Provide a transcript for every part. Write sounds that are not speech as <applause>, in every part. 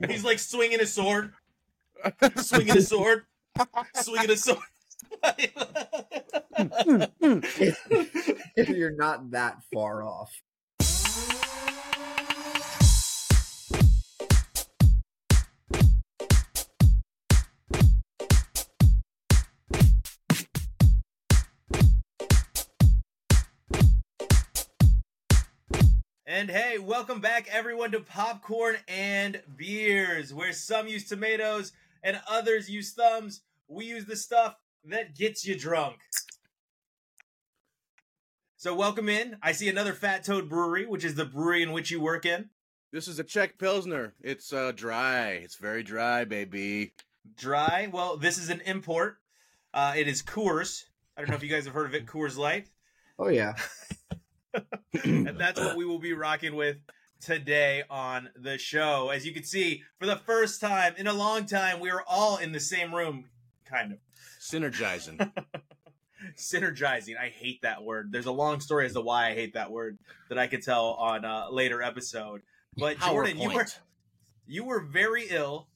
<laughs> He's like swinging his sword, swinging his <laughs> sword, swinging his sword. <laughs> You're not that far off. And hey, welcome back everyone to Popcorn and Beers, where some use tomatoes and others use thumbs. We use the stuff that gets you drunk. So welcome in. I see another Fat Toad Brewery, which is the brewery in which you work in. This is a Czech Pilsner. It's uh dry. It's very dry, baby. Dry. Well, this is an import. Uh, it is Coors. I don't know if you guys have heard of it, Coors Light. Oh yeah. <laughs> and that's what we will be rocking with today on the show. As you can see, for the first time in a long time, we are all in the same room, kind of. Synergizing. <laughs> Synergizing. I hate that word. There's a long story as to why I hate that word that I could tell on a later episode. But Jordan, you were you were very ill,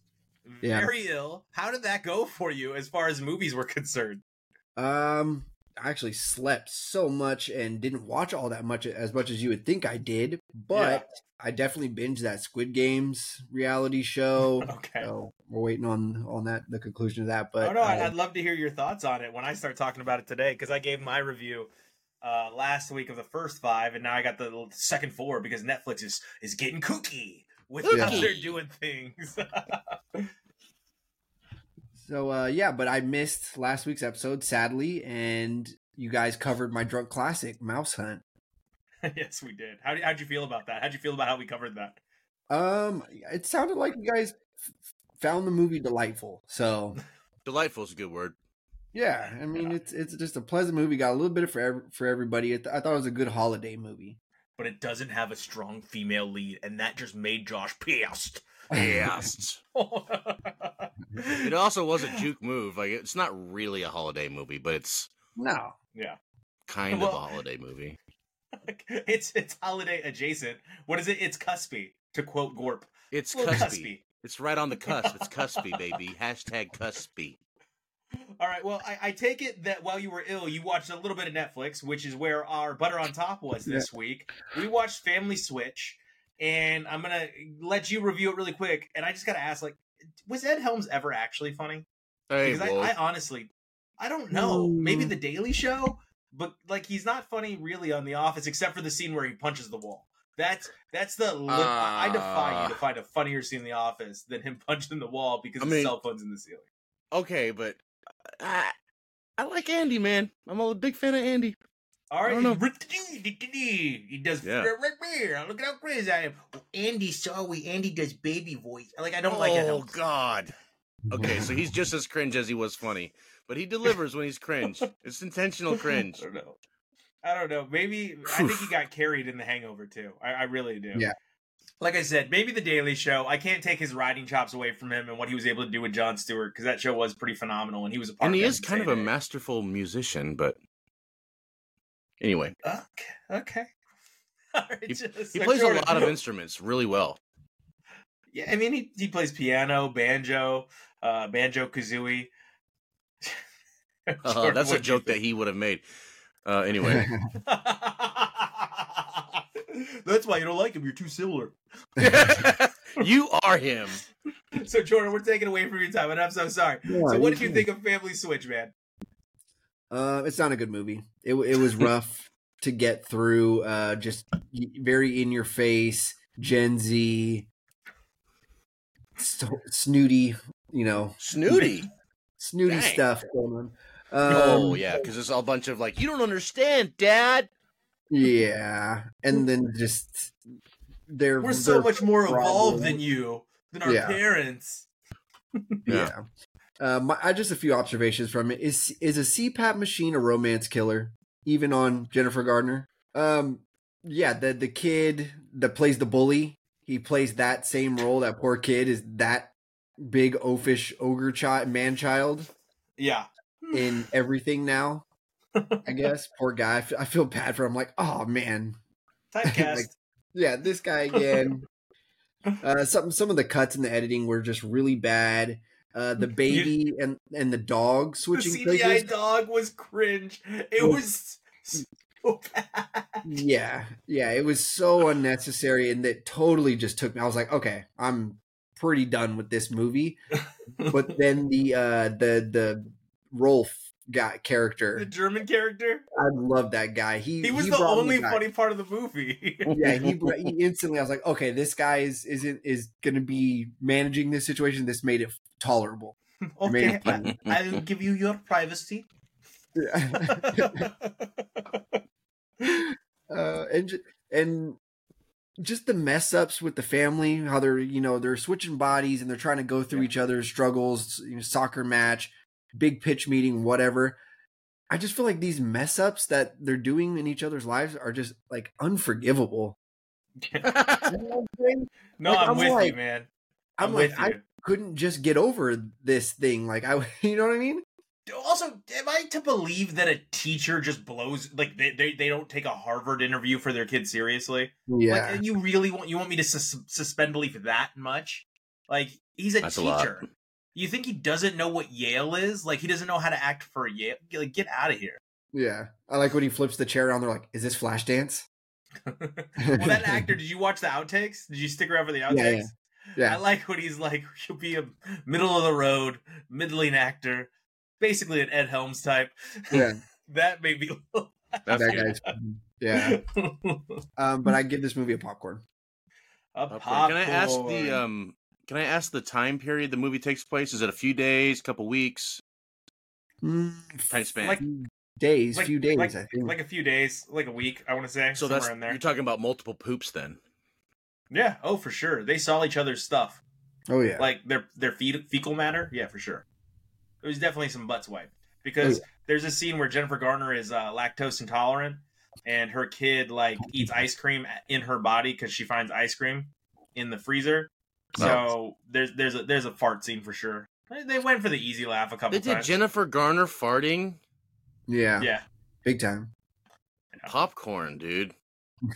Yeah. very ill. How did that go for you as far as movies were concerned? Um, I actually slept so much and didn't watch all that much as much as you would think I did, but I definitely binged that Squid Games reality show. <laughs> Okay. So we're waiting on on that the conclusion of that. But oh no, I'd, uh, I'd love to hear your thoughts on it when I start talking about it today because I gave my review uh, last week of the first five, and now I got the second four because Netflix is is getting kooky with how they're doing things. <laughs> so uh, yeah, but I missed last week's episode sadly, and you guys covered my drunk classic Mouse Hunt. <laughs> yes, we did. How how'd you feel about that? How'd you feel about how we covered that? Um, it sounded like you guys f- found the movie delightful. So <laughs> Delightful is a good word. yeah, I mean Yeah. it's it's just a pleasant movie. Got a little bit of for ev- for everybody. I, th- I thought it was a good holiday movie. But it doesn't have a strong female lead, and that just made Josh <laughs> pissed. Yes. <laughs> it also was a juke move. Like it's not really a holiday movie, but it's no, yeah, kind Well- of a holiday movie. <laughs> it's it's holiday adjacent. What is it? It's cuspy. To quote Gorp, It's Little cuspy. It's right on the <laughs> cusp. It's cuspy, baby. Hashtag cuspy. All right. Well, I, I take it that while you were ill, you watched a little bit of Netflix, which is where our butter on top was this week. We watched Family Switch, and I'm gonna let you review it really quick. And I just gotta ask, like, was Ed Helms ever actually funny? Hey, Because I, I honestly, I don't know. Maybe Mm. The Daily Show, but like, he's not funny really on The Office, except for the scene where he punches the wall. That's that's the. Li- I I defy you to Ah. find a funnier scene in The Office than him <laughs> punching the wall because I his mean- cell phone's in the ceiling. okay, but I, I like Andy, man. I'm a big fan of Andy. All right, I don't know. <laughs> he does. Yeah. Look at how crazy I am. Oh, Andy, sorry, Andy does baby voice. Like I don't like it. Oh God. Okay, so he's just as cringe as he was funny, but he delivers when he's cringe. <laughs> It's intentional cringe. I don't know. I don't know. Maybe I think he got carried in The Hangover too. I, I really do. Yeah. Like I said, maybe The Daily Show. I can't take his writing chops away from him and what he was able to do with Jon Stewart because that show was pretty phenomenal and he was a part. Of. And of he is kind of a masterful musician, but anyway. Okay. Okay. <laughs> All right, He- he plays a lot of <laughs> instruments really well. Yeah, I mean he he plays piano, banjo, uh, banjo kazooie. <laughs> Uh, that's a joke that he would have made. Uh, anyway, That's why you don't like him. You're too similar. you are him. So Jordan, we're taking away from your time, and I'm so sorry. so what did you think of Family Switch, man? Uh, it's not a good movie. It it was <laughs> rough to get through. Uh, just very in your face, Gen Z, so, snooty, you know, Snooty. snooty Dang. stuff going on. oh Um, yeah, because there's a bunch of like, you don't understand, Dad. yeah, and then just they're We're so they're much more evolved than you, than our Yeah. parents. Yeah. Uh, my, I just a few observations from it. Is is a CPAP machine a romance killer? Even on Jennifer Garner? Um, yeah. The the kid that plays the bully, he plays that same role. That poor kid is that big oafish ogre child, man child Yeah. in everything now. I <laughs> guess poor guy. I feel, I feel bad for him. Like, oh man, <laughs> Typecast. Like, yeah, this guy again. <laughs> Uh, some some of the cuts in the editing were just really bad. Uh, the <laughs> baby and and the dog switching the CGI places. dog was cringe. It was so bad. Yeah, yeah, it was so <laughs> unnecessary, and that totally just took me. I was like, okay, I'm pretty done with this movie. but <laughs> then the uh the the Rolf guy character. The German character. I love that guy. He He was he the only funny part of the movie. <laughs> yeah, he, he <laughs> instantly. I was like, okay, this guy is isn't is going to be managing this situation. This made it tolerable. okay, Made I, I'll give you your privacy. <laughs> uh, and and just the mess ups with the family, how they're you know they're switching bodies and they're trying to go through Yeah. each other's struggles, you know, soccer match, big pitch meeting, whatever. I just feel like these mess ups that they're doing in each other's lives are just like unforgivable. You know what I'm no, Like, I'm, I'm with you, like- man. I'm, I'm like, I couldn't just get over this thing. Like I, <laughs> you know what I mean? Also, am I to believe that a teacher just blows like they, they, they don't take a Harvard interview for their kids seriously? Yeah. Like, you really want you want me to sus- suspend belief that much? Like he's a That's a teacher. You think he doesn't know what Yale is? Like he doesn't know how to act for Yale? Like get out of here. yeah. I like when he flips the chair around. They're like, "Is this Flashdance?" <laughs> <laughs> well, that actor. Did you watch the outtakes? Did you stick around for the outtakes? Yeah, yeah. Yeah. I like when he's like, <laughs> he'll be a middle of the road, middling actor, basically an Ed Helms type. Yeah. that made me. That's that good. guy's yeah. Um, but I give this movie a popcorn. a Popcorn. popcorn. Can I ask the um? Can I ask the time period the movie takes place? Is it a few days, couple weeks, time span? Like- days, like, few days, like, I think. like a few days, like a week. I want to say so somewhere that's in there. you're talking about multiple poops then. Yeah. Oh, for sure. They saw each other's stuff, oh yeah, like their their fe- fecal matter. Yeah, for sure. It was definitely some butts wiped because Oh, there's a scene where Jennifer Garner is uh, lactose intolerant, and her kid like eats ice cream in her body because she finds ice cream in the freezer. So Oh. there's there's a there's a fart scene for sure. They went for the easy laugh a couple They did times. Jennifer Garner farting yeah, yeah, big time. popcorn, dude. <laughs>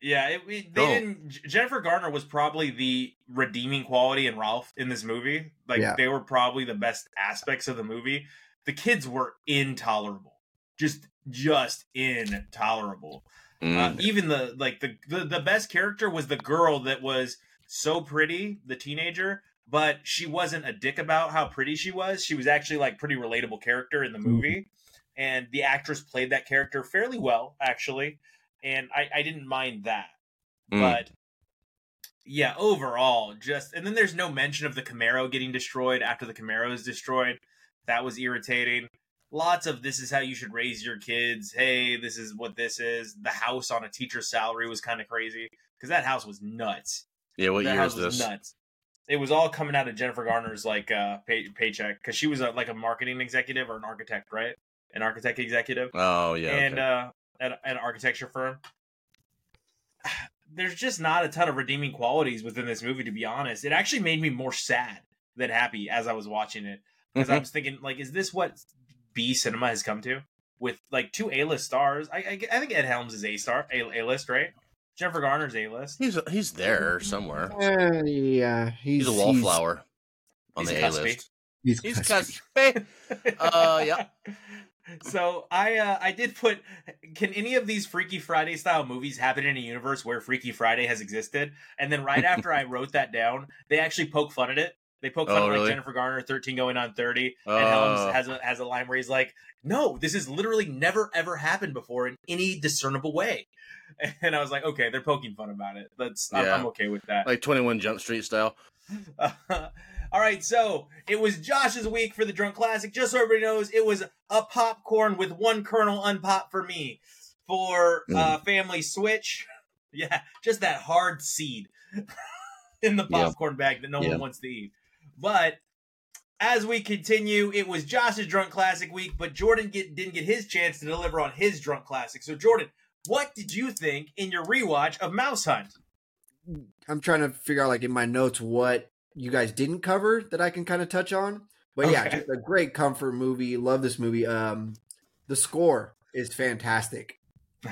yeah. It, it- they Oh. didn't. Jennifer Garner was probably the redeeming quality in Ralph in this movie. Like Yeah. they were probably the best aspects of the movie. The kids were intolerable, just just intolerable. Mm. Uh, even the like the, the the best character was the girl that was so pretty, the teenager, but she wasn't a dick about how pretty she was. She was actually like pretty relatable character in the movie, and the actress played that character fairly well, actually. And I I didn't mind that, Mm. but yeah, overall, just and then there's no mention of the Camaro getting destroyed after the Camaro is destroyed. That was irritating. Lots of this is how you should raise your kids. Hey, this is what this is. The house on a teacher's salary was kind of crazy because that house was nuts. Yeah, what that year is this? nuts. It was all coming out of Jennifer Garner's like uh, pay- paycheck because she was a, like a marketing executive or an architect, right? An architect executive Oh yeah. and okay. uh, at at an architecture firm. <sighs> There's just not a ton of redeeming qualities within this movie, to be honest. It actually made me more sad than happy as I was watching it because I Mhm. was thinking, like, is this what B cinema has come to with like two A list stars? I, I I think Ed Helms is A star, A list, right? Jennifer Garner's A list. he's he's there somewhere. Uh, yeah, he's, He's, a wallflower on he's the a A-list. He's, He's cuspy. cuspy. Uh, yeah. <laughs> So I uh, I did put. Can any of these Freaky Friday style movies happen in a universe where Freaky Friday has existed? And then right <laughs> after I wrote that down, they actually poke fun at it. They poke fun Oh, at like really? Jennifer Garner, thirteen going on thirty, and Oh. Helms has a has a line where he's like, "No, this has literally never ever happened before in any discernible way." <laughs> And I was like, "Okay, they're poking fun about it. That's I'm, I'm okay with that." Like Twenty One Jump Street style. <laughs> All right, so it was Josh's week for the Drunk Classic. Just so everybody knows, it was a popcorn with one kernel unpopped for me for uh, Family Switch. <laughs> Yeah, just that hard seed in the Yeah. popcorn bag that no Yeah. one wants to eat. But as we continue, it was Josh's Drunk Classic week, but Jordan get, didn't get his chance to deliver on his Drunk Classic. So, Jordan, what did you think in your rewatch of Mouse Hunt? I'm trying to figure out like in my notes what you guys didn't cover that I can kind of touch on. But yeah, just a great comfort movie. Love this movie. Um, the score is fantastic. <laughs>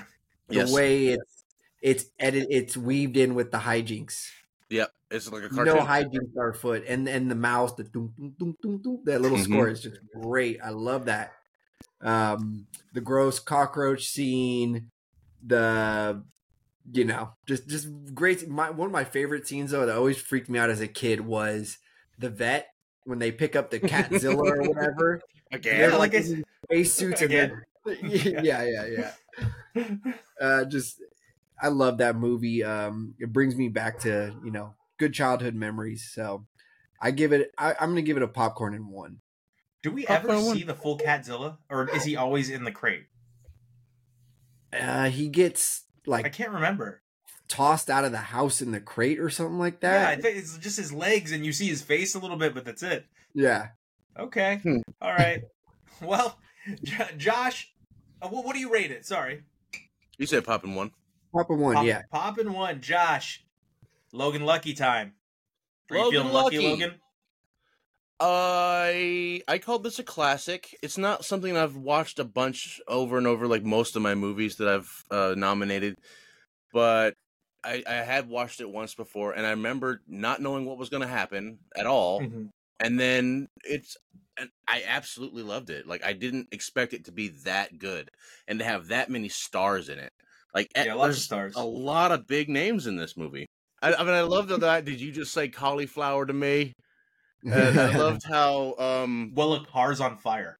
The Yes. way it's it's edit, it's weaved in with the hijinks. Yep, it's like a cartoon. No hijinks are foot, and and the mouse, the doom, doom, doom, doom, doom, that little Mhm. score is just great. I love that. Um, the gross cockroach scene, the you know, just just great. My one of my favorite scenes though that always freaked me out as a kid was the vet when they pick up the catzilla or whatever. <laughs> Again, They're Yeah, like like it's- in space suits again. Again. <laughs> yeah, yeah, yeah. <laughs> Uh, just I love that movie. Um, it brings me back to you know good childhood memories. So I give it. I, I'm gonna give it a popcorn in one. Do we Popcorn ever one. see the full Catzilla, or is he always in the crate? Uh, he gets like I can't remember. tossed out of the house in the crate or something like Yeah, I that. think it's just his legs, and you see his face a little bit, but that's it. Yeah. Okay, Hmm. all right. <laughs> Well, J- Josh, uh, what, what do you rate it? Sorry, you said popping one. Papa one. Pop, yeah. popping one. Josh, Logan Lucky time. Are you Logan feeling lucky, Lucky. Logan? I I called this a classic. It's not something I've watched a bunch over and over, like most of my movies that I've uh, nominated, but I, I had watched it once before, and I remember not knowing what was going to happen at all, Mhm. and then it's and I absolutely loved it. Like I didn't expect it to be that good, and to have that many stars in it. Like eh, Yeah, lots of there's stars. a lot of big names in this movie. I, I mean, I loved that. Did you just say cauliflower to me? And I <laughs> loved how um Well, a cars on fire.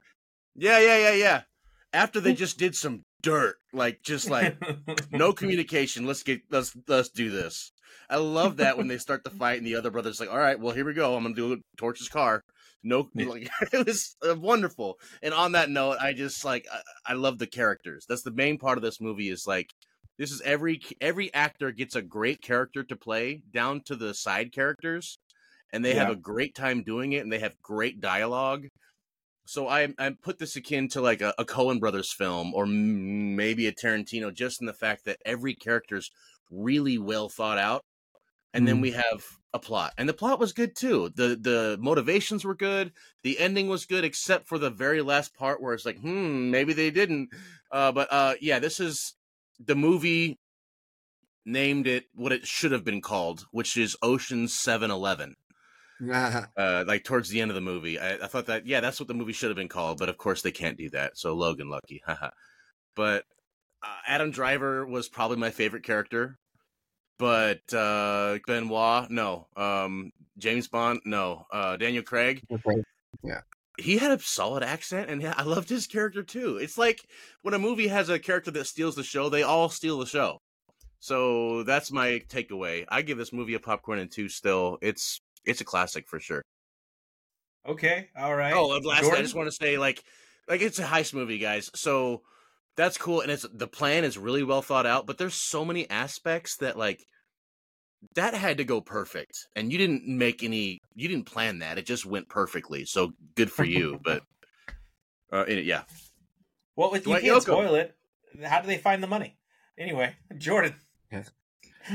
yeah yeah yeah yeah after they just did some dirt like just like <laughs> no communication let's get let's let's do this i love that when they start the fight and the other brother's like all right well here we go i'm gonna do torch's car no <laughs> Yeah. like <laughs> it was uh, wonderful. And on that note i just like I, I love the characters. That's the main part of this movie is like this is every every actor gets a great character to play down to the side characters and they have a great time doing it and they have great dialogue. So I I put this akin to like a, a Coen Brothers film or m- maybe a Tarantino, just in the fact that every character's really well thought out, and then Mm. we have a plot, and the plot was good too. the The motivations were good, the ending was good, except for the very last part where it's like, hmm, maybe they didn't. Uh, but uh, yeah, this is the movie named it what it should have been called, which is ocean Seven Eleven Ah, <laughs> uh, like towards the end of the movie. I, I thought that yeah, that's what the movie should have been called, but of course they can't do that. So Logan Lucky, <laughs> haha. but uh, Adam Driver was probably my favorite character. But uh, Benoit, no. Um, James Bond, no. Uh, Daniel Craig, okay. he had a solid accent, and yeah, I loved his character too. It's like when a movie has a character that steals the show, they all steal the show. So that's my takeaway. I give this movie a popcorn and two. Still, it's it's a classic for sure. Okay, all right. Oh, last, I just want to say, like, like it's a heist movie, guys. So that's cool, and it's the plan is really well thought out. But there's so many aspects that, like, that had to go perfect, and you didn't make any, you didn't plan that. It just went perfectly. So good for you. but <laughs> uh, and it- yeah, Well, if you can't Yoakam. spoil it, how do they find the money? Anyway, <laughs> Jordan. Uh,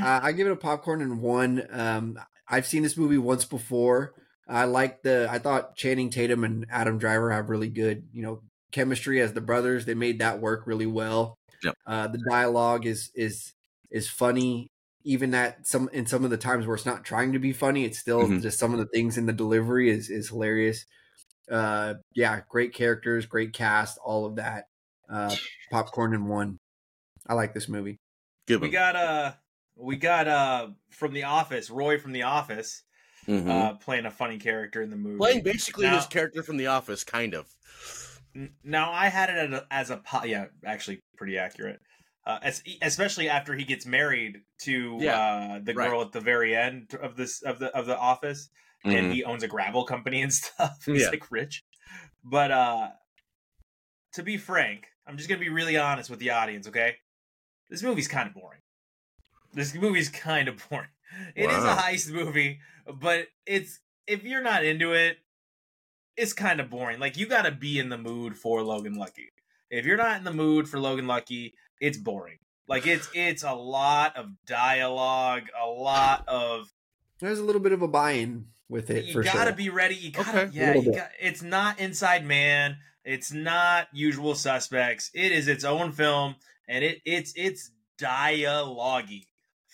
I give it a popcorn and one. Um, I've seen this movie once before. I like the. I thought Channing Tatum and Adam Driver have really good, you know, chemistry as the brothers. They made that work really well. Yep. Uh, the dialogue is is is funny. Even that some in some of the times where it's not trying to be funny, it's still Mhm. just some of the things in the delivery is is hilarious. Uh, yeah, great characters, great cast, all of that. Uh, popcorn in one. I like this movie. good We got uh we got uh from the office, Roy from the office, Mhm. uh playing a funny character in the movie. Playing basically now- his character from The Office, kind of. N- Now I had it as a, as a po- yeah, actually pretty accurate. Uh, as, especially after he gets married to Yeah, uh, the right. girl at the very end of this of the of the office, Mhm. and he owns a gravel company and <laughs> stuff. He's Yeah. like rich. But uh to be frank, I'm just gonna be really honest with the audience, okay? This movie's kind of boring. This movie's kind of <laughs> boring. It is a heist movie, but it's if you're not into it, it's kind of boring. Like you got to be in the mood for Logan Lucky. If you're not in the mood for Logan Lucky, it's boring. Like it's <sighs> it's a lot of dialogue, a lot of There's a little bit of a buy-in with it you for gotta sure. be ready. You gotta, Okay. yeah. You got, it's not Inside Man. It's not Usual Suspects. It is its own film, and it it's it's dialogue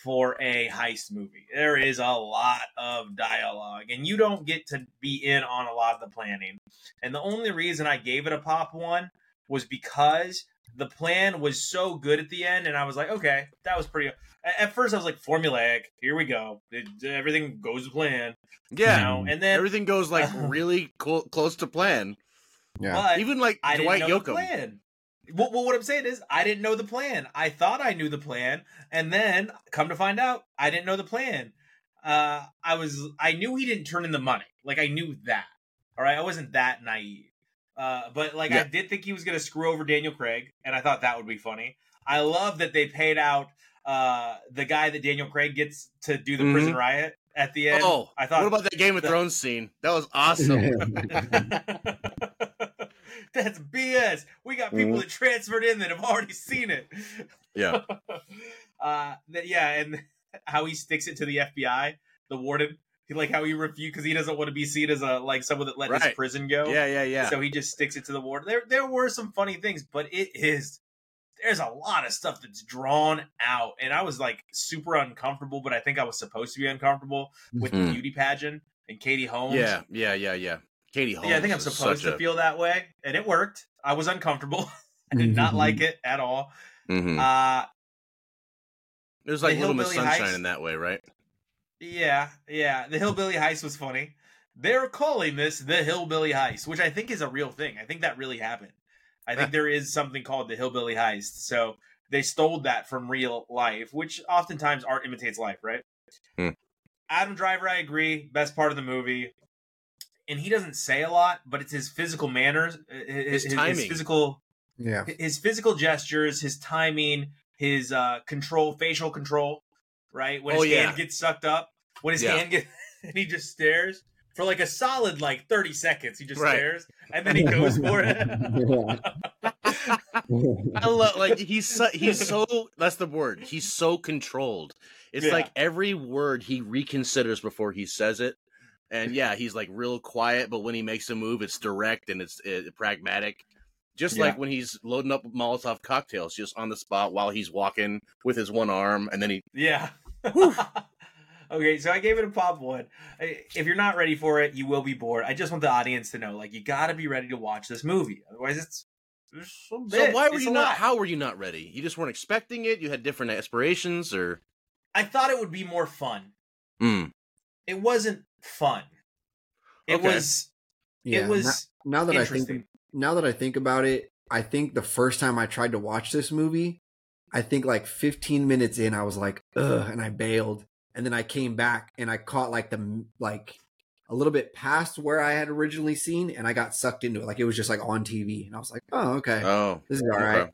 for a heist movie. There is a lot of dialogue, and you don't get to be in on a lot of the planning. And the only reason I gave it a pop one was because the plan was so good at the end, and I was like, okay, that was pretty. At first, I was like, formulaic. Here we go. It, everything goes to plan. Yeah, you know? and then everything goes like <laughs> really co- close to plan. Yeah, even like I Dwight didn't know Yoakam. The plan. Well, well, what I'm saying is, I didn't know the plan. I thought I knew the plan, and then come to find out, I didn't know the plan. Uh, I was, I knew he didn't turn in the money. Like I knew that. All right, I wasn't that naive. Uh, but like I did think he was going to screw over Daniel Craig, and I thought that would be funny. I love that they paid out uh, the guy that Daniel Craig gets to do the Mhm. prison riot at the end. Oh, I thought what about that Game of the- Thrones scene? That was awesome. <laughs> <laughs> <laughs> <laughs> That's BS. We got people Mhm. that transferred in that have already seen it. yeah, <laughs> uh, that, yeah, and <laughs> how he sticks it to the FBI, the warden. He, like how he refused because he doesn't want to be seen as a like someone that let his prison go. yeah, yeah, yeah. So he just sticks it to the warden. There, there were some funny things, but it is there's a lot of stuff that's drawn out, and I was like super uncomfortable. But I think I was supposed to be uncomfortable with the Mhm. beauty pageant and Katie Holmes. yeah, yeah, yeah, yeah. Katie Holmes. Yeah, I think I'm supposed to a- feel that way, and it worked. I was uncomfortable. <laughs> I did not like it at all. Mhm. Uh There's like the little Miss Hillbilly Sunshine Heist- in that way, right? yeah, yeah. The hillbilly heist was funny. They're calling this the hillbilly heist, which I think is a real thing. I think that really happened. I think there is something called the hillbilly heist. So they stole that from real life, which oftentimes art imitates life, right? Hmm. Adam Driver, I agree, best part of the movie. And he doesn't say a lot, but it's his physical manners, uh, his, his, timing. his physical yeah. his physical gestures, his timing, his uh control, facial control, right? When Oh, his yeah. hand gets sucked up, when his Yeah. hand gets, <laughs> and he just stares for like a solid like thirty seconds. He just Right. stares, and then he goes for it. I love like <laughs> he's so, he's so that's the word. He's so controlled. It's Yeah. like every word he reconsiders before he says it. And yeah, he's like real quiet, but when he makes a move, it's direct and it's uh, pragmatic. Just Yeah. like when he's loading up Molotov cocktails just on the spot while he's walking with his one arm, and then he yeah. <laughs> okay, so I gave it a pop one. If you're not ready for it, you will be bored. I just want the audience to know, like, you got to be ready to watch this movie. Otherwise, it's. So why were It's you not? lot. How were you not ready? You just weren't expecting it. You had different aspirations, or I thought it would be more fun. Mm. It wasn't fun. It Okay. was. Yeah, it was now, now that I think now that I think about it, I think the first time I tried to watch this movie, I think like 15 minutes in, I was like, ugh, and I bailed. And then I came back and I caught like the like a little bit past where I had originally seen, and I got sucked into it. Like it was just like on TV, and I was like, oh, okay, oh, this is all okay.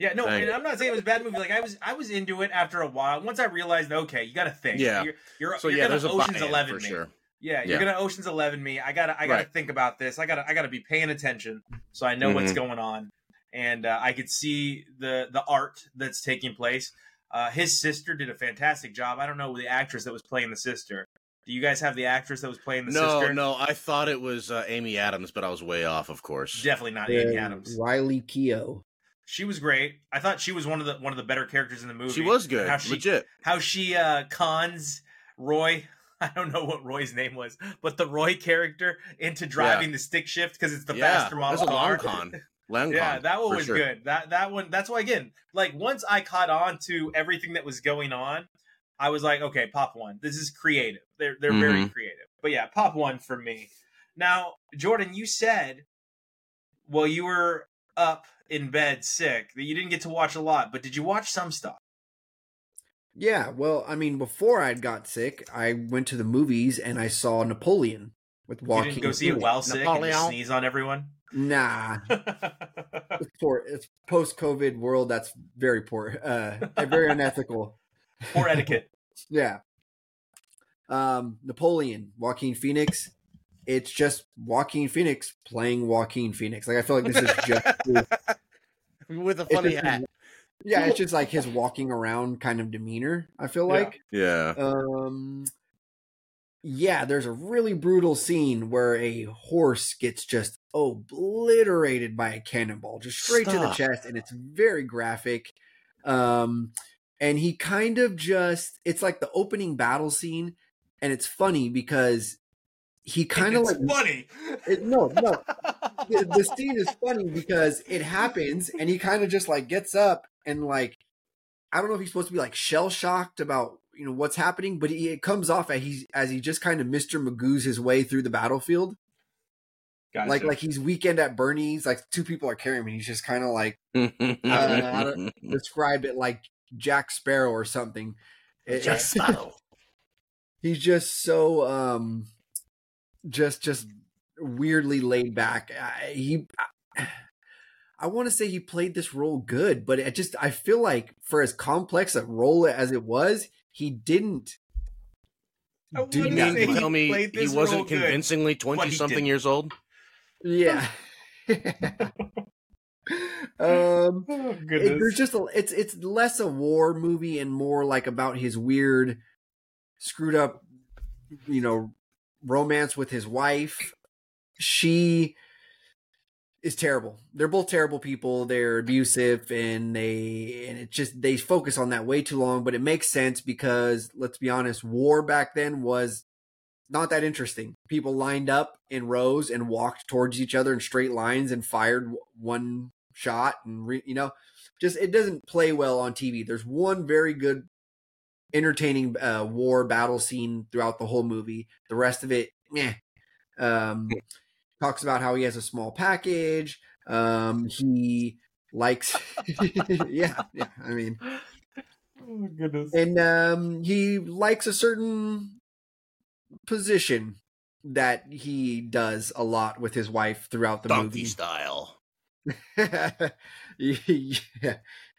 Right. Yeah, no, Dang. and I'm not saying it was a bad movie. Like I was, I was into it after a while. Once I realized, okay, you got to think. Yeah. you're you're, So you're yeah, gonna there's a Ocean's buy-in Eleven for me. sure. Yeah, you're Yeah. gonna Ocean's Eleven me. I gotta, I gotta Right. think about this. I gotta, I gotta be paying attention so I know what's Mhm. going on, and uh, I could see the the art that's taking place. Uh, his sister did a fantastic job. I don't know the actress that was playing the sister. Do you guys have the actress that was playing the No, sister? no, no. I thought it was uh, Amy Adams, but I was way off, of course. definitely not Amy Adams. Riley Keough. She was great. I thought she was one of the one of the better characters in the movie. She was good, How she, legit. how she uh cons Roy. <laughs> I don't know what Roy's name was, but the Roy character into driving the stick shift because it's the yeah, faster model There's a long con. <laughs> Yeah, that one was sure. good. That that one. That's why again, like once I caught on to everything that was going on, I was like, okay, pop one. This is creative. They're they're very Mhm. creative. But yeah, pop one for me. Now, Jordan, you said, well, you were up in bed sick that you didn't get to watch a lot, but did you watch some stuff? Yeah, well, I mean, before I got sick, I went to the movies and I saw Napoleon with You didn't go see it Phoenix. while sick and sneeze on everyone. Nah, for <laughs> it's post COVID world. That's very poor, uh, and very unethical. Poor etiquette. <laughs> Yeah. Um, Napoleon, Joaquin Phoenix. It's just Joaquin Phoenix playing Joaquin Phoenix. Like I feel like this is just <laughs> with a funny just- hat. yeah, it's just like his walking around kind of demeanor. I feel Yeah. like. Yeah. Um, yeah, there's a really brutal scene where a horse gets just obliterated by a cannonball, just straight to the chest, and it's very graphic. Um, and he kind of just it's like the opening battle scene and it's funny because he kind of like funny. it, no no <laughs> the, the scene is funny because it happens and he kind of just like gets up and like i don't know if he's supposed to be like shell shocked about you know what's happening but he, it comes off as he as he just kind of mr magoo's his way through the battlefield Gotcha. like like he's weekend at bernie's like two people are carrying him and he's just kind of like <laughs> I don't- describe it like jack sparrow or something It- Jack <laughs> Sparrow. he's just so um just just weirdly laid back. I, he i, I want to say he played this role good but it just i feel like for as complex a role as it was he didn't I do You mean to tell me he wasn't convincingly twenty something years old? yeah. <laughs> <laughs> Um Oh, it- there's just a, it's it's less a war movie and more like about his weird screwed up you know romance with his wife. She is terrible. They're both terrible people. They're abusive and they and it just they focus on that way too long but it makes sense because let's be honest war back then was not that interesting. People lined up in rows and walked towards each other in straight lines and fired one shot and re, you know just it doesn't play well on TV. There's one very good entertaining uh, war battle scene throughout the whole movie. The rest of it, meh. Um, talks about how he has a small package. Um, <laughs> he likes, <laughs> yeah, yeah. I mean, oh goodness. and um, he likes a certain position that he does a lot with his wife throughout the Donkey movie. style. <laughs> yeah,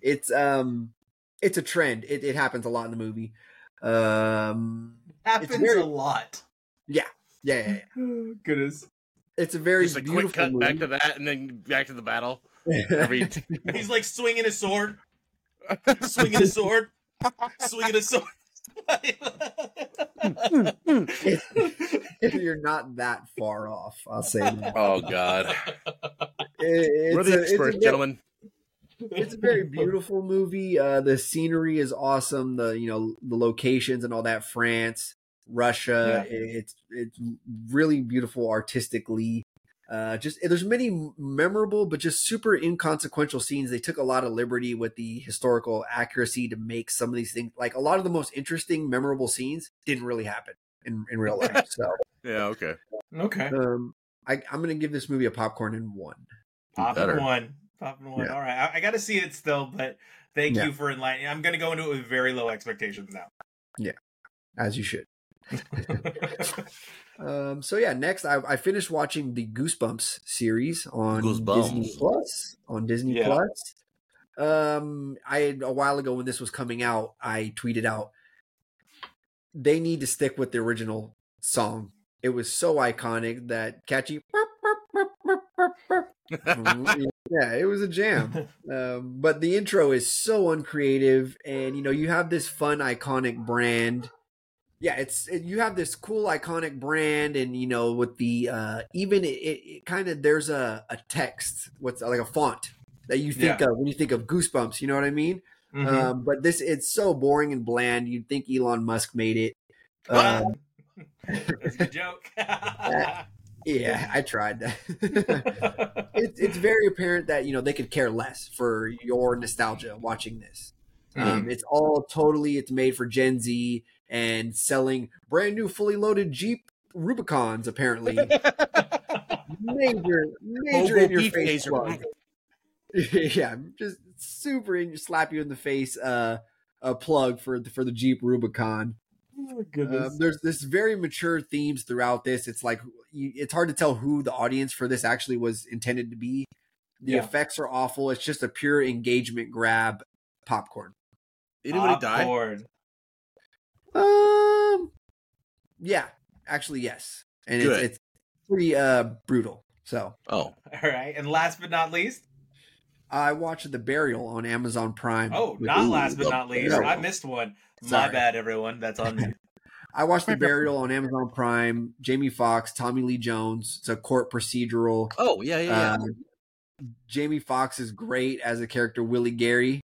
it's um, it's a trend. It, it happens a lot in the movie. Um, Happens very- a lot. yeah, yeah, yeah, yeah. <laughs> Goodness. It's a very Just a quick cut movie. back to that and then back to the battle. Every <laughs> He's like <laughs> swinging his sword, swinging his sword, swinging his sword. if You're not that far off. I'll say that. oh god. It- We're the a- it's a experts, ve- gentlemen. It's a very <laughs> beautiful movie. Uh, the scenery is awesome. The you know the locations and all that. France, Russia. It's it's really beautiful artistically. Uh, just there's many memorable but just super inconsequential scenes. They took a lot of liberty with the historical accuracy to make some of these things. Like a lot of the most interesting, memorable scenes didn't really happen in in real life. <laughs> So Yeah, okay. okay. um, I, I'm gonna give this movie a popcorn in one. Popping better. one. Popping one. Yeah. All right. I, I got to see it still, but thank Yeah. you for enlightening. I'm going to go into it with very low expectations now. Yeah, as you should. <laughs> Um, so yeah, next I, I finished watching the Goosebumps series on Goosebumps. Disney Plus. On Disney Yeah. Plus. Um, I a while ago when this was coming out, I tweeted out they need to stick with the original song. It was so iconic that catchy. <laughs> <laughs> yeah, it was a jam. <laughs> Um, but the intro is so uncreative, and you know you have this fun, iconic brand. Yeah, it's it, you have this cool, iconic brand, and you know with the uh, even it, it, kind of there's a, a text, what's like a font that you think of when you think of Goosebumps. You know what I mean? Mhm. Um, but this it's so boring and bland. You'd think Elon Musk made it. Um, <laughs> That's a joke. <laughs> yeah, I tried that. <laughs> it's very apparent that you know they could care less for your nostalgia watching this. Um, it's all totally it's made for Gen Z and selling brand new fully loaded Jeep Rubicons apparently. major major in your face plug. <laughs> yeah, just super in slap you in the face uh a plug for the for the Jeep Rubicon. Oh, goodness. there's this very mature themes throughout this. It's like you, it's hard to tell who the audience for this actually was intended to be. The Yeah. effects are awful. It's just a pure engagement grab popcorn. Anybody die? Popcorn. Um, yeah, actually yes, and it's, it's pretty uh brutal. So Oh. All right. And last but not least, I watched The Burial on Amazon Prime. oh, not Ooh, last but not least, Burial. I missed one. My bad, everyone. That's on me. <laughs> I watched The Burial on Amazon Prime. Jamie Foxx, Tommy Lee Jones. It's a court procedural. Oh, yeah, yeah, yeah. Um, Jamie Foxx is great as a character Willie Gary.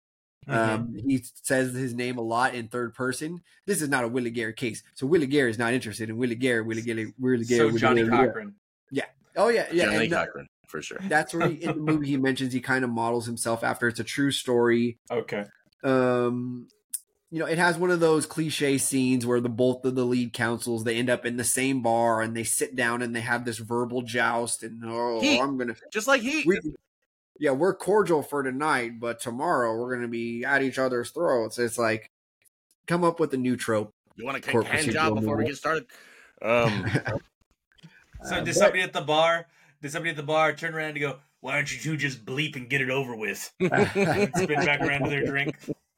Mm-hmm. Um, he says his name a lot in third person. This is not a Willie Gary case, so Willie Gary is not interested in Willie Gary. Willie Gary. Willie Gary. So Willie Johnnie Gary, Cochran. Yeah. Oh yeah, yeah. Johnnie and, uh, Cochran for sure. That's where he, in the movie he <laughs> mentions he kind of models himself after. It's a true story. Okay. Um, you know, it has one of those cliche scenes where the both of the lead counsels they end up in the same bar and they sit down and they have this verbal joust and oh, Heat. I'm gonna Just like he. we, yeah, we're cordial for tonight, but tomorrow we're gonna be at each other's throats. It's like come up with a new trope. You want a Court hand job before we get started? <laughs> Um, So Uh, did but- somebody at the bar? Did somebody at the bar turn around and go, "Why don't you two just bleep and get it over with?" <laughs> <laughs> And spin back around to their drink.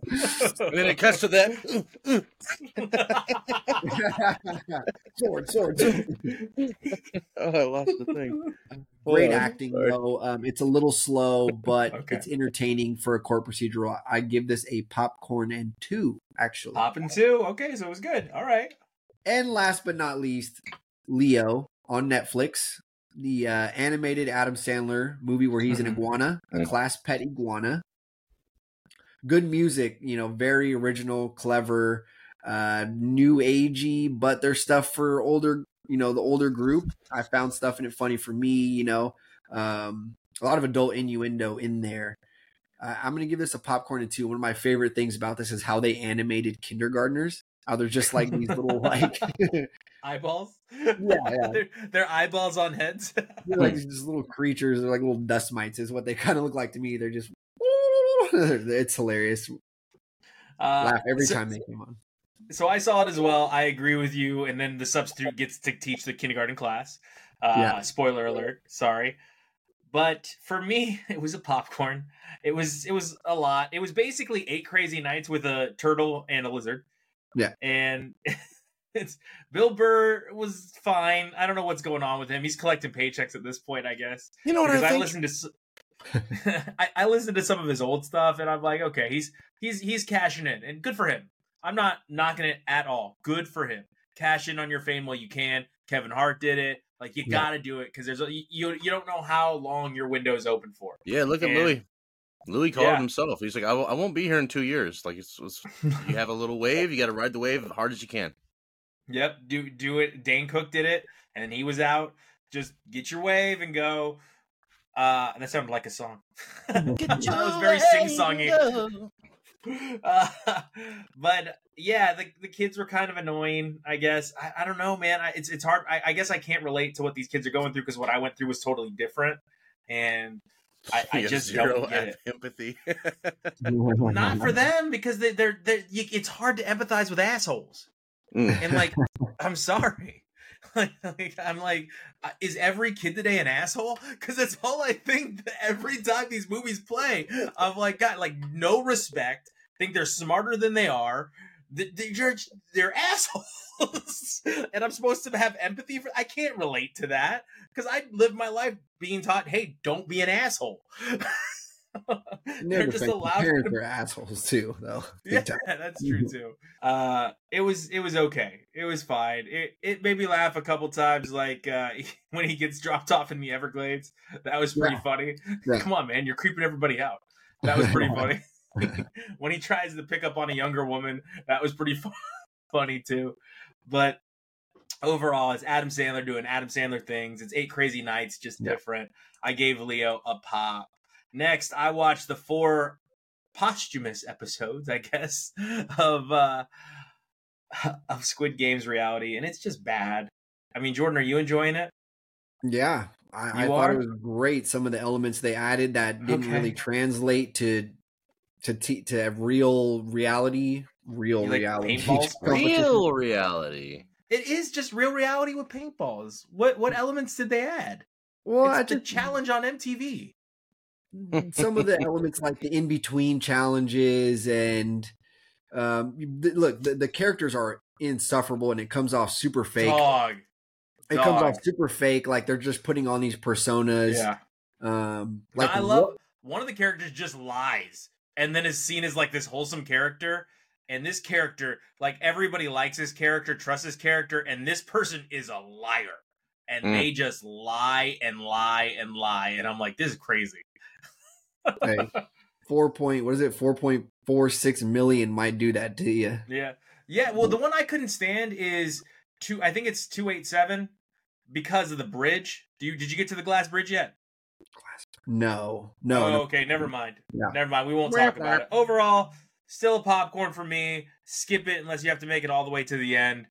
And then it cuts to that. <laughs> sword, sword, sword. oh, I lost the thing. <laughs> Great Oh, acting sorry. though. Um, it's a little slow, but Okay. it's entertaining for a court procedural. I give this a popcorn and two, actually. Popping two. Okay, so it was good. All right. And last but not least, Leo on Netflix, the uh, animated Adam Sandler movie where he's an Mhm. iguana, a Mhm. class pet iguana. Good music, you know, very original, clever, uh, new agey, but there's stuff for older, you know, the older group. I found stuff in it funny for me, you know, um, a lot of adult innuendo in there. Uh, I'm gonna give this a popcorn and two. One of my favorite things about this is how they animated kindergartners. How they're just like these little <laughs> like Eyeballs. Yeah, yeah. <laughs> they're, they're eyeballs on heads. They're like <laughs> these little creatures. They're like little dust mites, is what they kind of look like to me. They're just, <laughs> it's hilarious. Uh, Laugh every so- time they came on. So I saw it as well. I agree with you. And then the substitute gets to teach the kindergarten class. Uh, Yeah. Spoiler alert. Sorry. But for me, <laughs> it was a popcorn. It was it was a lot. It was basically eight crazy nights with a turtle and a lizard. Yeah. And <laughs> it's Bill Burr was fine. I don't know what's going on with him. He's collecting paychecks at this point, I guess You know what because I I, think? listened to <laughs> I, I listened to some of his old stuff and I'm like, okay, he's he's he's cashing in and good for him. I'm not knocking it at all. Good for him. Cash in on your fame while you can. Kevin Hart did it. Like you Yeah. got to do it because there's a, you you don't know how long your window is open for. yeah, look at And- Louis. Louis called Yeah. himself. He's like, I, will, I won't be here in two years. Like, it's, it's you have a little wave. You got to ride the wave as hard as you can. Yep, do do it. Dane Cook did it, and he was out. Just get your wave and go. Uh, that sounded like a song. <laughs> that was very sing songy. <laughs> <laughs> Uh, but yeah, the the kids were kind of annoying. I guess I, I don't know, man. I, it's it's hard. I, I guess I can't relate to what these kids are going through because what I went through was totally different, and I, I just zero don't get it. empathy. Not for them because they, they're they're. You, it's hard to empathize with assholes. Mm. And like, I'm sorry. <laughs> Like, I'm like, uh, is every kid today an asshole? <laughs> Because that's all I think every time these movies play. I'm like, God, like no respect. Think they're smarter than they are. They- They're they're assholes, <laughs> and I'm supposed to have empathy for. I can't relate to that because I lived my life being taught, hey, don't be an asshole. They're just allowed Parents to are assholes too, though. <laughs> Yeah, that's true too. Uh, it was it was okay. It was fine. It it made me laugh a couple times, like uh, <laughs> when he gets dropped off in the Everglades. That was pretty Yeah. funny. Yeah. Come on, man, you're creeping everybody out. <laughs> That was pretty funny. when he tries to pick up on a younger woman, that was pretty fu- funny too. But overall, it's Adam Sandler doing Adam Sandler things. It's eight crazy nights, just Yeah. different. I gave Leo a pop. Next, I watched the four posthumous episodes, I guess, <laughs> of uh of Squid Games reality, and it's just bad. I mean, Jordan, are you enjoying it? Yeah, I, I thought it was great. Some of the elements they added that didn't Okay. really translate to to te- to real reality, real like reality. <laughs> Real reality. It is just real reality with paintballs. What what elements did they add? Well, I it's the just challenge on MTV. Some of the elements like the in between challenges and um th- look the, the characters are insufferable and it comes off super fake Dog. it comes off super fake like they're just putting on these personas Yeah. um No, like I love what- one of the characters just lies and then is seen as like this wholesome character. And this character, like everybody likes his character, trusts his character, and this person is a liar. And Mm. they just lie and lie and lie. And I'm like, this is crazy. Hey, four point what is it four point four six million might do that to you. Yeah, yeah. Well, the one I couldn't stand is two. I think it's two eight seven because of the bridge. Do you did you get to the glass bridge yet? No, no. Oh, no. okay, never mind. Yeah. Never mind. We won't talk about it. Overall, still a popcorn for me. Skip it unless you have to make it all the way to the end.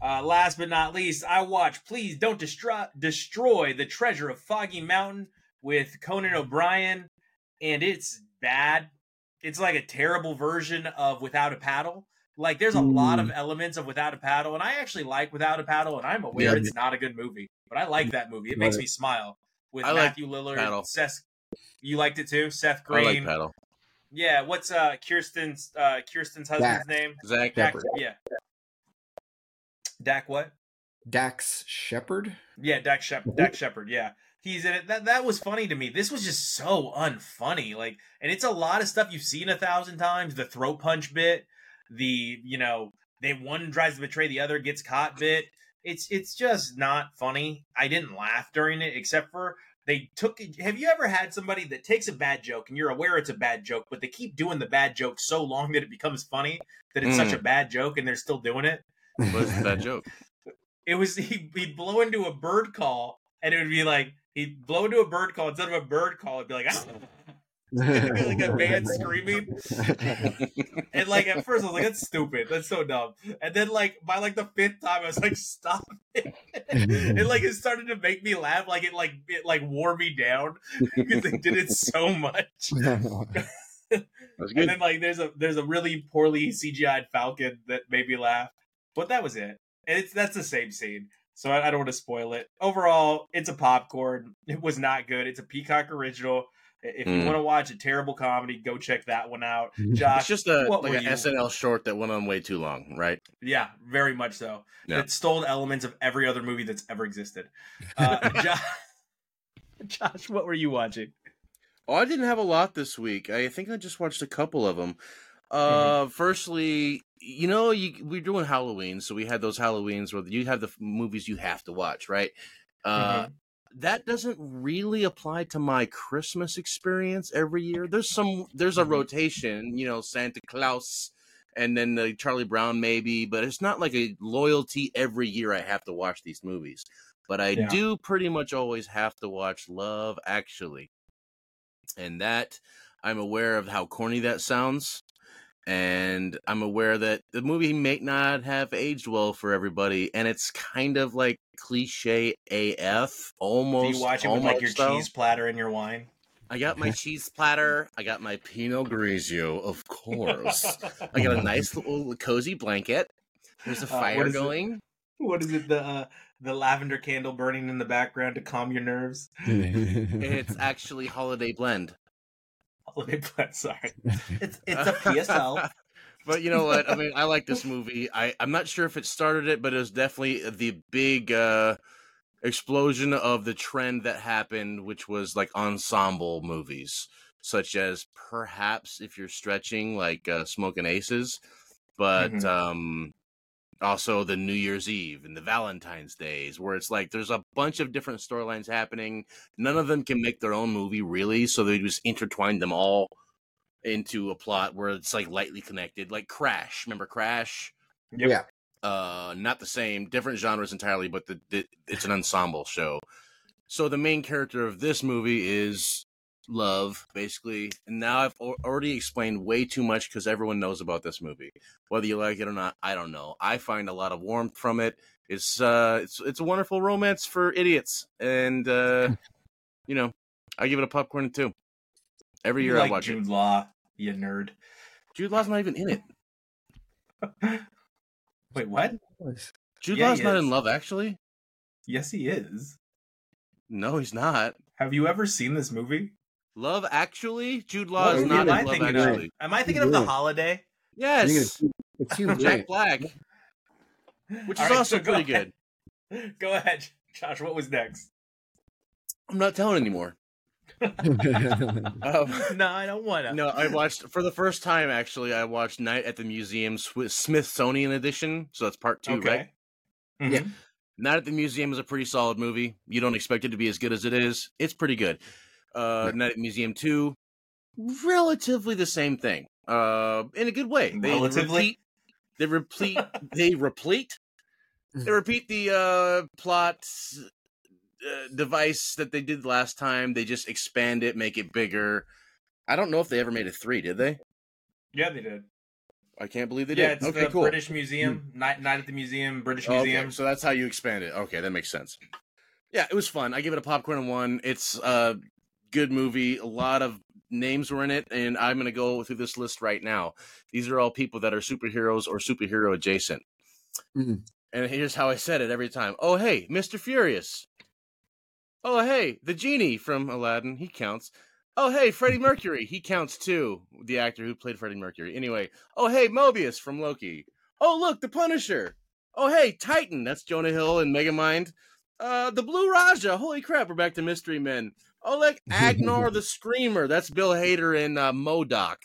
Uh, last but not least, I watch Please Don't Destroy, Destroy the Treasure of Foggy Mountain with Conan O'Brien, and it's bad. It's like a terrible version of Without a Paddle. Like, there's a lot of elements of Without a Paddle, and I actually like Without a Paddle, and I'm aware Yeah. it's not a good movie, but I like that movie. It makes me smile. With I like Matthew Lillard, Paddle. Seth. You liked it too, Seth I like Green. paddle. Yeah, what's uh Kirsten's uh Kirsten's husband's Dak. name? Zach. Dak. Shepard. Yeah. Dak what? Dax Shepard. Yeah, Dak Shepard. Dak Shepard. Yeah, he's in it. That that was funny to me. This was just so unfunny. Like, and it's a lot of stuff you've seen a thousand times. The throat punch bit, the you know, they one tries to betray the other, gets caught bit. It's it's just not funny. I didn't laugh during it, except for they took. Have you ever had somebody that takes a bad joke and you're aware it's a bad joke, but they keep doing the bad joke so long that it becomes funny that it's such Mm. a bad joke and they're still doing it? What's that joke? <laughs> it was he, he'd blow into a bird call and it would be like he'd blow into a bird call instead of a bird call it'd be like, "Ah," <laughs> be like a man screaming. And like at first i was like that's stupid. That's so dumb. And then like by like the fifth time i was like stop it. <laughs> And like it started to make me laugh like it like it like wore me down because they did it so much. <laughs> And then like there's a there's a really poorly CGI'd Falcon that made me laugh, but that was it. And it's that's the same scene, so I, I don't want to spoil it. Overall, it's a popcorn. It was not good. It's a Peacock original. I- If you Mm. want to watch a terrible comedy, go check that one out. <laughs> Josh, It's just a what like an you- SNL short that went on way too long, right? yeah, very much so. Yeah. It stole elements of every other movie that's ever existed. Uh, <laughs> Josh, Josh, what were you watching? Oh, I didn't have a lot this week. I think I just watched a couple of them. Uh, firstly, you know, you we're doing Halloween, so we had those Halloweens where you have the movies you have to watch, right? Uh, that doesn't really apply to my Christmas experience every year. There's some, there's a Mhm. rotation, you know, Santa Claus, and then the Charlie Brown maybe, but it's not like a loyalty every year. I have to watch these movies, but I Yeah. do pretty much always have to watch Love Actually and that I'm aware of how corny that sounds, and I'm aware that the movie may not have aged well for everybody, and it's kind of like cliche AF almost. Do you watch it with like your though. cheese platter and your wine? I got my cheese platter. I got my Pinot Grigio, of course. I got a nice <laughs> little cozy blanket. There's a Uh, what fire it? going. What is it? The uh, the lavender candle burning in the background to calm your nerves. It's actually holiday blend. Holiday plan. <laughs> Sorry, <laughs> it's it's a PSL. <laughs> But you know what? I mean, I like this movie. I I'm not sure if it started it, but it was definitely the big uh explosion of the trend that happened, which was like ensemble movies, such as perhaps if you're stretching, like uh, Smoking Aces, but Mhm. um also the New Year's Eve and the Valentine's Days, where it's like there's a bunch of different storylines happening. None of them can make their own movie, really, so they just intertwine them all into a plot where it's like lightly connected, like Crash. Remember Crash? Yep. Yeah. Uh, not the same, different genres entirely, but the, the it's an ensemble show. So the main character of this movie is love, basically. And now I've al- already explained way too much because everyone knows about this movie. Whether you like it or not, I don't know. I find a lot of warmth from it. It's uh, it's it's a wonderful romance for idiots, and uh, <laughs> you know, I give it a popcorn too. Every You year I watch Jude it. Law, you nerd. Jude Law's not even in it. <laughs> Wait, what? Jude Yeah, Law's not is. in Love, actually. Yes, he is. No, he's not. Have you ever seen this movie? Love Actually, Jude Law What is not in I Love thinking Actually. of? Am I thinking of the holiday? Yes, It's Hugh <laughs> Jack Black, <laughs> which is All right, also so go pretty ahead. good. <laughs> Go ahead, Josh. What was next? I'm not telling anymore. Um, no, I don't want to. no, I watched for the first time. Actually, I watched Night at the Museum Swi- Smithsonian edition. So that's part two, okay. right? Mhm. Yeah. Night at the Museum is a pretty solid movie. You don't expect it to be as good as it is. It's pretty good. Uh, Night at Museum two, relatively the same thing. Uh, in a good way. They Relatively? repeat. They repeat. <laughs> they replete. They repeat the uh, plot uh, device that they did last time. They just expand it, make it bigger. I don't know if they ever made a three. Did they? Yeah, they did. I can't believe they yeah, did. Yeah, it's Okay, the cool. British Museum, night, night at the museum, British Okay, Museum. so that's how you expand it. Okay, that makes sense. Yeah, it was fun. I give it a popcorn one. It's a good movie. A lot of names were in it, and I'm going to go through this list right now. These are all people that are superheroes or superhero adjacent. Mhm. And here's how I said it every time. Oh, hey, Mr. Furious. Oh, hey, the genie from Aladdin. He counts. Oh, hey, Freddie <laughs> Mercury. He counts too. The actor who played Freddie Mercury. Anyway. Oh, hey, Mobius from Loki. Oh, look, the Punisher. Oh, hey, Titan. That's Jonah Hill and Megamind. Uh, the Blue Raja. Holy crap, we're back to Mystery Men. Oh, look, <laughs> Angar the Screamer. That's Bill Hader in uh, Modoc.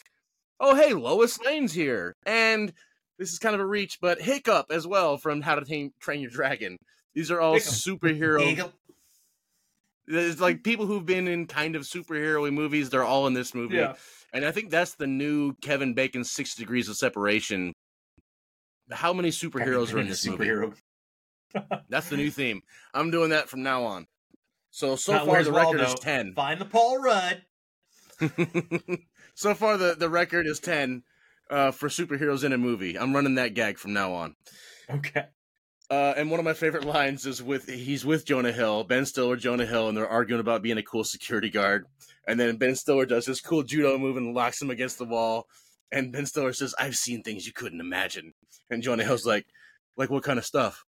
Oh, hey, Lois Lane's here. And this is kind of a reach, but Hiccup as well from How to Tame, Train Your Dragon. These are all Hiccup. superhero. It's like people who've been in kind of superhero movies. They're all in this movie, Yeah. and I think that's the new Kevin Bacon Six Degrees of Separation. How many superheroes are in this movie? superhero. <laughs> That's the new theme. I'm doing that from now on. So so Now, far the record is ten. Find the Paul Rudd. <laughs> so far the the record is ten uh, for superheroes in a movie. I'm running that gag from now on. Okay. Uh, and one of my favorite lines is with he's with Jonah Hill, Ben Stiller, Jonah Hill, and they're arguing about being a cool security guard. And then Ben Stiller does this cool judo move and locks him against the wall. And Ben Stiller says, "I've seen things you couldn't imagine." And Jonah Hill's like, "Like what kind of stuff?"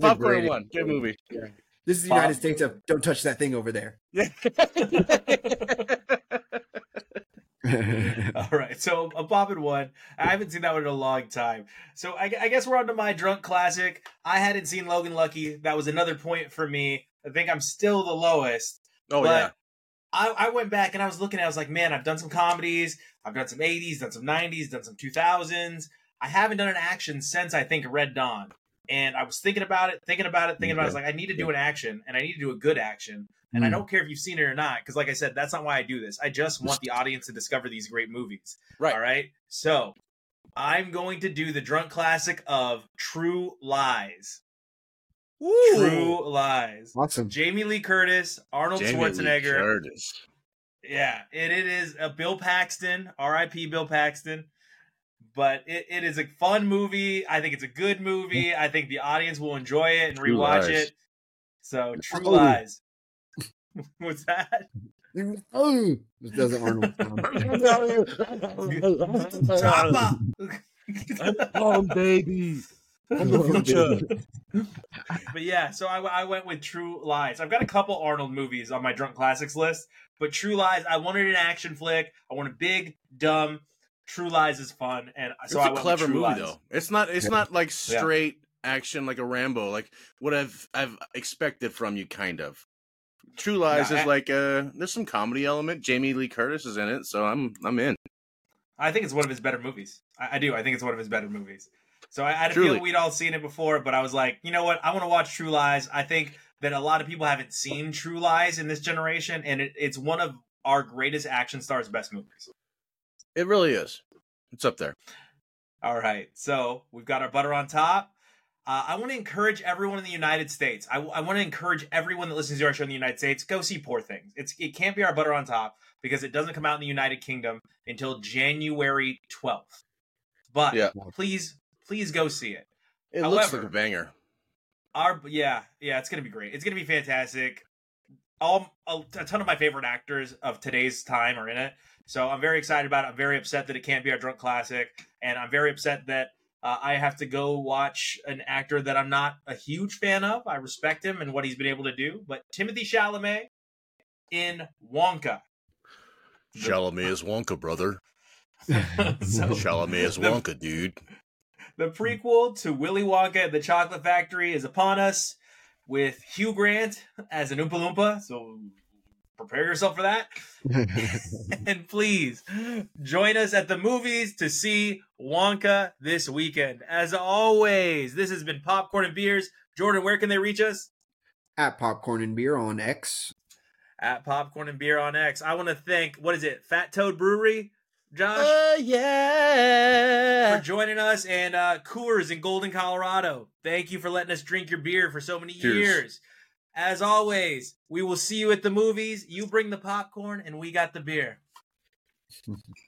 Popcorn one, good movie. This is the Pop- United States of don't touch that thing over there. <laughs> All right, so a bobbin one. I haven't seen that one in a long time. So I, I guess we're on to my drunk classic. I hadn't seen Logan Lucky. That was another point for me. I think I'm still the lowest. oh but yeah, I, I went back and I was looking. I was like, man, I've done some comedies. I've done some '80s, done some '90s, done some 2000s. I haven't done an action since I think Red Dawn. And I was thinking about it, thinking about it, thinking about it. I was like, I need to do an action, and I need to do a good action. And I Mm. don't care if you've seen it or not, because like I said, that's not why I do this. I just want the audience to discover these great movies. right. All right. So I'm going to do the drunk classic of True Lies. True Lies. Awesome. Jamie Lee Curtis, Arnold Jamie Lee Schwarzenegger. Curtis. Yeah, and it is a Bill Paxton, R.I.P. Bill Paxton. But it, it is a fun movie. I think it's a good movie. I think the audience will enjoy it and True rewatch Lies. it. So True Oh. Lies. <laughs> What's that? Oh, this doesn't Arnold sound. Chopper. Oh, baby. <laughs> From the future. but yeah, so I, I went with True Lies. I've got a couple Arnold movies on my drunk classics list, but True Lies, I wanted an action flick. I want a big, dumb. True Lies is fun, and It's so I a went clever with True movie Lies. though. It's not. It's Yeah. not like Yeah. straight action like a Rambo, like what I've I've expected from you, kind of. True Lies Yeah, is I- like uh there's some comedy element. Jamie Lee Curtis is in it, so I'm I'm in. I think it's one of his better movies. I, I do. I think it's one of his better movies. So I, I had a Truly. feel we'd all seen it before, but I was like, you know what? I want to watch True Lies. I think that a lot of people haven't seen True Lies in this generation, and it, it's one of our greatest action stars' best movies. It really is. It's up there. All right, so we've got our butter on top. Uh, I want to encourage everyone in the United States. I, I want to encourage everyone that listens to our show in the United States go see Poor Things. It's it can't be our butter on top because it doesn't come out in the United Kingdom until January twelfth. But Yeah. please, please go see it. It looks like a banger. Our yeah yeah, it's gonna be great. It's gonna be fantastic. All a, a ton of my favorite actors of today's time are in it, so I'm very excited about it. I'm very upset that it can't be our drunk classic, and I'm very upset that uh, I have to go watch an actor that I'm not a huge fan of. I respect him and what he's been able to do, but Timothy Chalamet in Wonka. Chalamet is Wonka, brother. <laughs> so, Chalamet is <laughs> The- Wonka, dude. The prequel to Willy Wonka and the Chocolate Factory is upon us with Hugh Grant as an Oompa Loompa. So prepare yourself for that. <laughs> and please join us at the movies to see Wonka this weekend. As always, this has been Popcorn and Beers. Jordan, where can they reach us? At Popcorn and Beer on X. At Popcorn and Beer on X. I want to thank, what is it, Fat Toad Brewery? Josh. Oh, yeah. For joining us and uh, Coors in Golden, Colorado. Thank you for letting us drink your beer for so many Cheers. years. As always, we will see you at the movies. You bring the popcorn, and we got the beer. <laughs>